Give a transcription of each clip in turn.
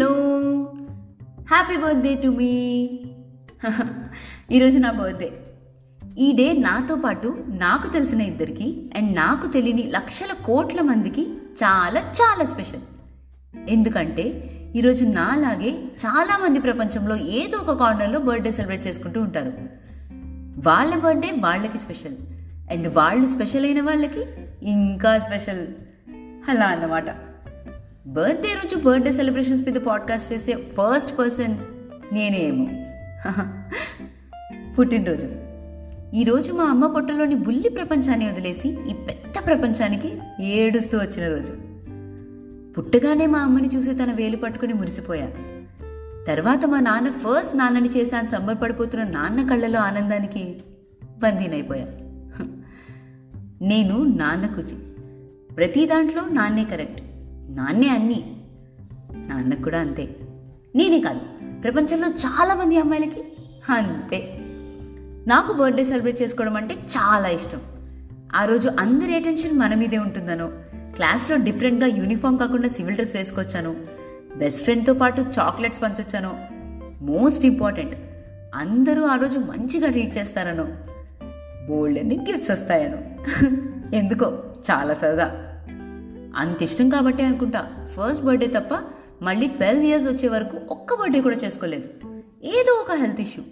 Hello. Happy birthday to me ఈరోజు నా birthday ఈ డే నాతో పాటు నాకు తెలిసిన ఇద్దరికి అండ్ నాకు తెలియని లక్షల కోట్ల మందికి చాలా చాలా స్పెషల్ ఎందుకంటే ఈరోజు నాలాగే చాలామంది ప్రపంచంలో ఏదో ఒక కార్నర్లో బర్త్డే సెలబ్రేట్ చేసుకుంటూ ఉంటారు. వాళ్ళ బర్త్డే వాళ్ళకి స్పెషల్ అండ్ వాళ్ళు స్పెషల్ అయిన వాళ్ళకి ఇంకా స్పెషల్ అలా అన్నమాట. బర్త్డే రోజు బర్త్డే సెలబ్రేషన్స్ మీద పాడ్కాస్ట్ చేసే ఫస్ట్ పర్సన్ నేనేమో. పుట్టినరోజు. ఈరోజు మా అమ్మ పొట్టలోని బుల్లి ప్రపంచాన్ని వదిలేసి ఈ పెద్ద ప్రపంచానికి ఏడుస్తూ వచ్చిన రోజు. పుట్టగానే మా అమ్మని చూసి తన వేలు పట్టుకుని మురిసిపోయా. తర్వాత మా నాన్న ఫస్ట్ నాన్నని చేశాను సంబరపడిపోతున్న నాన్న కళ్ళలో ఆనందానికి బందీనైపోయా. నేను నాన్న కుచి. ప్రతి దాంట్లో నాన్నే కరెక్ట్. నాన్నే అన్ని. నాన్నకు కూడా అంతే. నేనే కాదు ప్రపంచంలో చాలామంది అమ్మాయిలకి అంతే. నాకు బర్త్డే సెలబ్రేట్ చేసుకోవడం అంటే చాలా ఇష్టం. ఆ రోజు అందరి అటెన్షన్ మన మీదే ఉంటుందనో క్లాస్లో డిఫరెంట్గా యూనిఫామ్ కాకుండా సివిల్ డ్రెస్ వేసుకొచ్చాను బెస్ట్ ఫ్రెండ్తో పాటు చాక్లెట్స్ పంచొచ్చాను మోస్ట్ ఇంపార్టెంట్ అందరూ ఆ రోజు మంచిగా ట్రీట్ చేస్తారనో బోల్డ్ అని గిఫ్ట్స్ వస్తాయను. ఎందుకో చాలా సరదా. అంత ఇష్టం కాబట్టే అనుకుంటా. ఫస్ట్ బర్త్డే తప్ప మళ్ళీ ట్వెల్వ్ ఇయర్స్ వచ్చే వరకు ఒక్క బర్త్డే కూడా చేసుకోలేదు. ఏదో ఒక హెల్త్ ఇష్యూ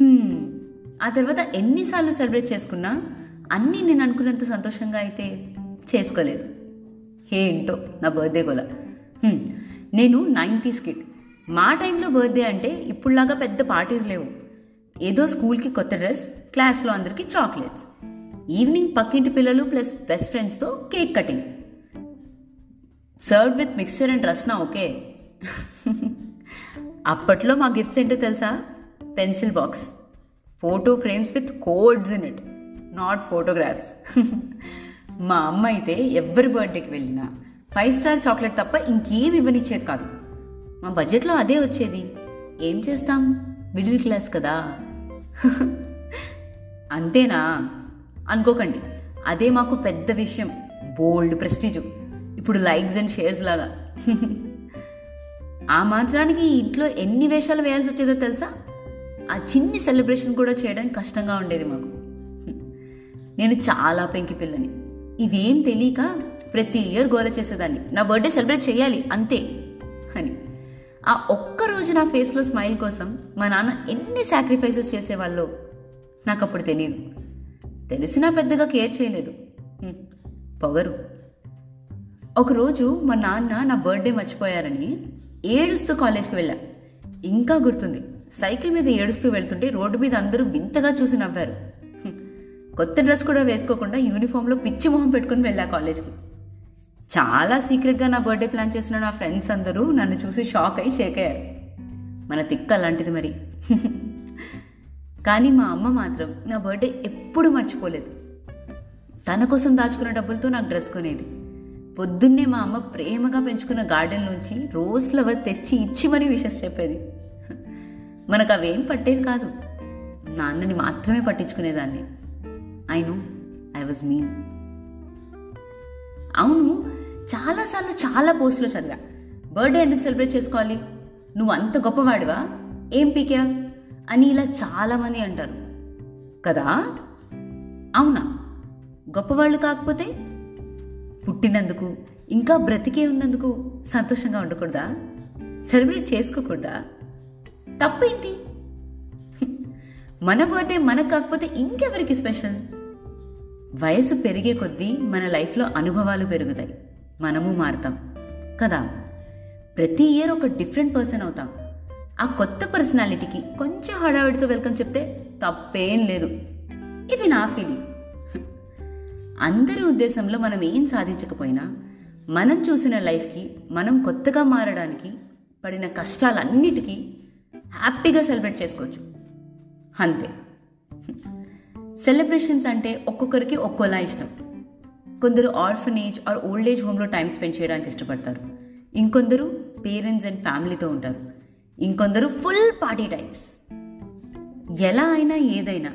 hmm. ఆ తర్వాత ఎన్నిసార్లు సెలబ్రేట్ చేసుకున్నా అన్నీ నేను అనుకున్నంత సంతోషంగా అయితే చేసుకోలేదు. ఏంటో నా బర్త్డే కూడా hmm. నేను నైంటీస్ కిడ్ మా టైంలో బర్త్డే అంటే ఇప్పుడులాగా పెద్ద పార్టీస్ లేవు. ఏదో స్కూల్కి కొత్త డ్రెస్ క్లాస్లో అందరికీ చాక్లెట్స్ ఈవినింగ్ పక్కింటి పిల్లలు ప్లస్ బెస్ట్ ఫ్రెండ్స్తో cake cutting serve with mixture and Rasna okay అప్పట్లో మా గిఫ్ట్స్ ఏంటో తెలుసా? Pencil box photo frames with quotes in it not photographs మా అమ్మ అయితే ఎవరి బర్త్డేకి వెళ్ళినా ఫైవ్ స్టార్ చాక్లెట్ తప్ప ఇంకేం ఇవ్వనిచ్చేది కాదు. మా బడ్జెట్లో అదే వచ్చేది. ఏం చేస్తాం? మిడిల్ క్లాస్ కదా. అంతేనా? అనుకోకండి. అదే మాకు పెద్ద విషయం. బోల్డ్ ప్రెస్టీజు ఇప్పుడు లైక్స్ అండ్ షేర్స్ లాగా. ఆ మాత్రానికి ఇంట్లో ఎన్ని వేషాలు వేయాల్సి వచ్చేదో తెలుసా? ఆ చిన్ని సెలబ్రేషన్ కూడా చేయడానికి కష్టంగా ఉండేది మాకు. నేను చాలా పెంకి పిల్లని. ఇవేం తెలియక ప్రతి ఇయర్ గోల చేసేదాన్ని. నా బర్త్డే సెలబ్రేట్ చేయాలి అంతే. అని. ఆ ఒక్క రోజు నా ఫేస్లో స్మైల్ కోసం మా నాన్న ఎన్ని సాక్రిఫైసెస్ చేసేవాళ్ళో నాకు అప్పుడు తెలియదు తెలిసినా పెద్దగా కేర్ చేయలేదు. పొగరు. ఒకరోజు మా నాన్న నా బర్త్డే మర్చిపోయారని ఏడుస్తూ కాలేజ్కి వెళ్ళా. ఇంకా గుర్తుంది సైకిల్ మీద ఏడుస్తూ వెళ్తుంటే రోడ్డు మీద అందరూ వింతగా చూసి నవ్వారు. కొత్త డ్రెస్ కూడా వేసుకోకుండా యూనిఫామ్లో పిచ్చి మొహం పెట్టుకుని వెళ్ళా కాలేజ్కి. చాలా సీక్రెట్గా నా బర్త్డే ప్లాన్ చేసిన నా ఫ్రెండ్స్ అందరూ నన్ను చూసి షాక్ అయి షేక్ అయ్యారు. మన తిక్క అలాంటిది మరి. కానీ మా అమ్మ మాత్రం నా బర్త్డే ఎప్పుడు మర్చిపోలేదు. తన కోసం దాచుకున్న డబ్బులతో నాకు డ్రెస్ కొనేది. పొద్దున్నే మా అమ్మ ప్రేమగా పెంచుకున్న గార్డెన్లోంచి రోజ్ ఫ్లవర్ తెచ్చి ఇచ్చి మరీ విషెస్ చెప్పేది. మనకు అవేం పట్టేవి కాదు. నాన్నని మాత్రమే పట్టించుకునేదాన్ని. I know I was mean. అవును చాలాసార్లు చాలా పోస్టులు చదివా. బర్త్డే ఎందుకు సెలబ్రేట్ చేసుకోవాలి? నువ్వు అంత గొప్పవాడివా? ఏం పీకా? అని ఇలా చాలామంది అంటారు. కదా? అవునా? గొప్పవాళ్ళు కాకపోతే పుట్టినందుకు ఇంకా బ్రతికే ఉన్నందుకు సంతోషంగా ఉండకూడదా? సెలబ్రేట్ చేసుకోకూడదా? తప్పేంటి? మన బర్త్డే మనకు కాకపోతే ఇంకెవరికి స్పెషల్? వయసు పెరిగే కొద్దీ మన లైఫ్లో అనుభవాలు పెరుగుతాయి. మనము మారుతాం. కదా? ప్రతి ఇయర్ ఒక డిఫరెంట్ పర్సన్ అవుతాం. ఆ కొత్త పర్సనాలిటీకి కొంచెం హడావిడితో వెల్కమ్ చెప్తే తప్పేం లేదు. ఇది నా ఫీలింగ్. అందరి ఉద్దేశంలో మనం ఏం సాధించకపోయినా మనం చూసిన లైఫ్కి మనం కొత్తగా మారడానికి పడిన కష్టాలన్నిటికీ హ్యాపీగా సెలబ్రేట్ చేసుకోవచ్చు. అంతే. సెలబ్రేషన్స్ అంటే ఒక్కొక్కరికి ఒక్కోలా ఇష్టం. కొందరు ఆర్ఫనేజ్ ఆర్ ఓల్డ్ ఏజ్ హోమ్లో టైం స్పెండ్ చేయడానికి ఇష్టపడతారు. ఇంకొందరు పేరెంట్స్ అండ్ ఫ్యామిలీతో ఉంటారు. ఇంకొందరు ఫుల్ పార్టీ టైప్స్. ఎలా అయినా ఏదైనా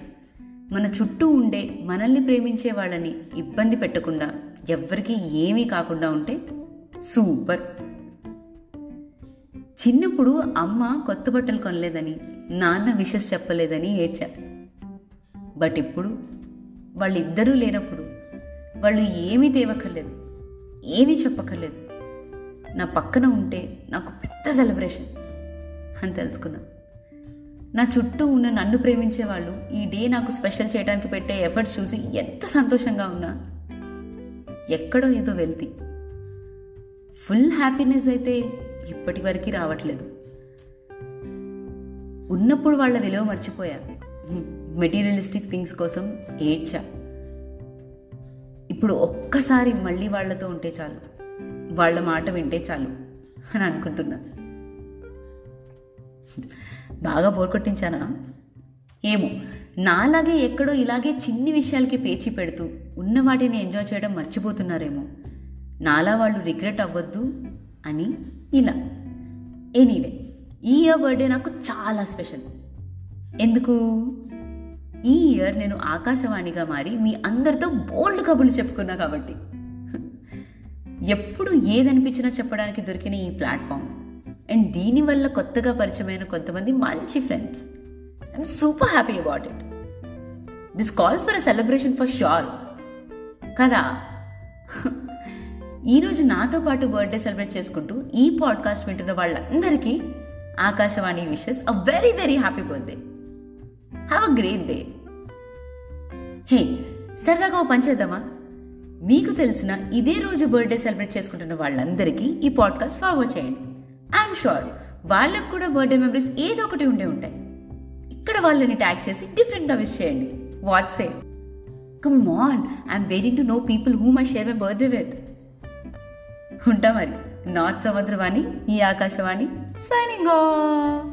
మన చుట్టూ ఉండే మనల్ని ప్రేమించే వాళ్ళని ఇబ్బంది పెట్టకుండా ఎవ్వరికీ ఏమీ కాకుండా ఉంటే సూపర్. చిన్నప్పుడు అమ్మ కొత్త బట్టలు కొనలేదని నాన్న విషస్ చెప్పలేదని ఏడ్చా. బట్ ఇప్పుడు వాళ్ళిద్దరూ లేనప్పుడు వాళ్ళు ఏమీ తేవక్కర్లేదు ఏమీ చెప్పక్కర్లేదు. నా పక్కన ఉంటే నాకు పెద్ద సెలబ్రేషన్ అని తెలుసుకున్నాను నా చుట్టూ ఉన్న నన్ను ప్రేమించే వాళ్ళు ఈ డే నాకు స్పెషల్ చేయడానికి పెట్టే ఎఫర్ట్స్ చూసి ఎంత సంతోషంగా ఉన్నా. ఎక్కడో ఏదో వెళ్తి. ఫుల్ హ్యాపీనెస్ అయితే ఇప్పటి వరకు రావట్లేదు. ఉన్నప్పుడు వాళ్ళ విలువ మర్చిపోయా. మెటీరియలిస్టిక్ థింగ్స్ కోసం ఏడ్చా. ఇప్పుడు ఒక్కసారి మళ్ళీ వాళ్ళతో ఉంటే చాలు. వాళ్ళ మాట వింటే చాలు అని అనుకుంటున్నా. బాగా బోర్ కొట్టించానా? ఏమో. నాలాగే ఎక్కడో ఇలాగే చిన్ని విషయాలకి పేచీ పెడుతూ ఉన్న వాటిని ఎంజాయ్ చేయడం మర్చిపోతున్నారేమో. నాలా వాళ్ళు రిగ్రెట్ అవ్వద్దు అని ఇలా. ఎనీవే ఈ ఇయర్ బర్త్డే నాకు చాలా స్పెషల్. ఎందుకు? ఈ ఇయర్ నేను ఆకాశవాణిగా మారి మీ అందరితో బోల్డ్ కబుర్లు చెప్పుకున్నా కాబట్టి. ఎప్పుడు ఏదనిపించినా చెప్పడానికి దొరికిన ఈ ప్లాట్ఫామ్. అండ్ దీనివల్ల కొత్తగా పరిచయమైన కొంతమంది మంచి friends I'm super happy about it this calls for a celebration for sure కదా? ఈరోజు నాతో పాటు బర్త్డే సెలబ్రేట్ చేసుకుంటూ ఈ పాడ్కాస్ట్ వింటున్న వాళ్ళందరికీ Akashvani wishes a very very happy birthday have a great day hey సరదాగా ఓ పని చేద్దామా? మీకు తెలిసిన ఇదే రోజు బర్త్డే సెలబ్రేట్ చేసుకుంటున్న వాళ్ళందరికీ ఈ పాడ్కాస్ట్ ఫార్వర్డ్ చేయండి. ఐఎమ్ షూర్ వాళ్ళకు కూడా బర్త్డే మెమరీస్ ఏదో ఒకటి ఉండే ఉంటాయి. ఇక్కడ వాళ్ళని ట్యాగ్ చేసి డిఫరెంట్గా విష్ చేయండి. What say come on I'm waiting to know people whom I share my birthday with ఉంటా మరి. నార్త్ సముద్రవాణి ఈ ఆకాశవాణి సైనింగ్ ఆఫ్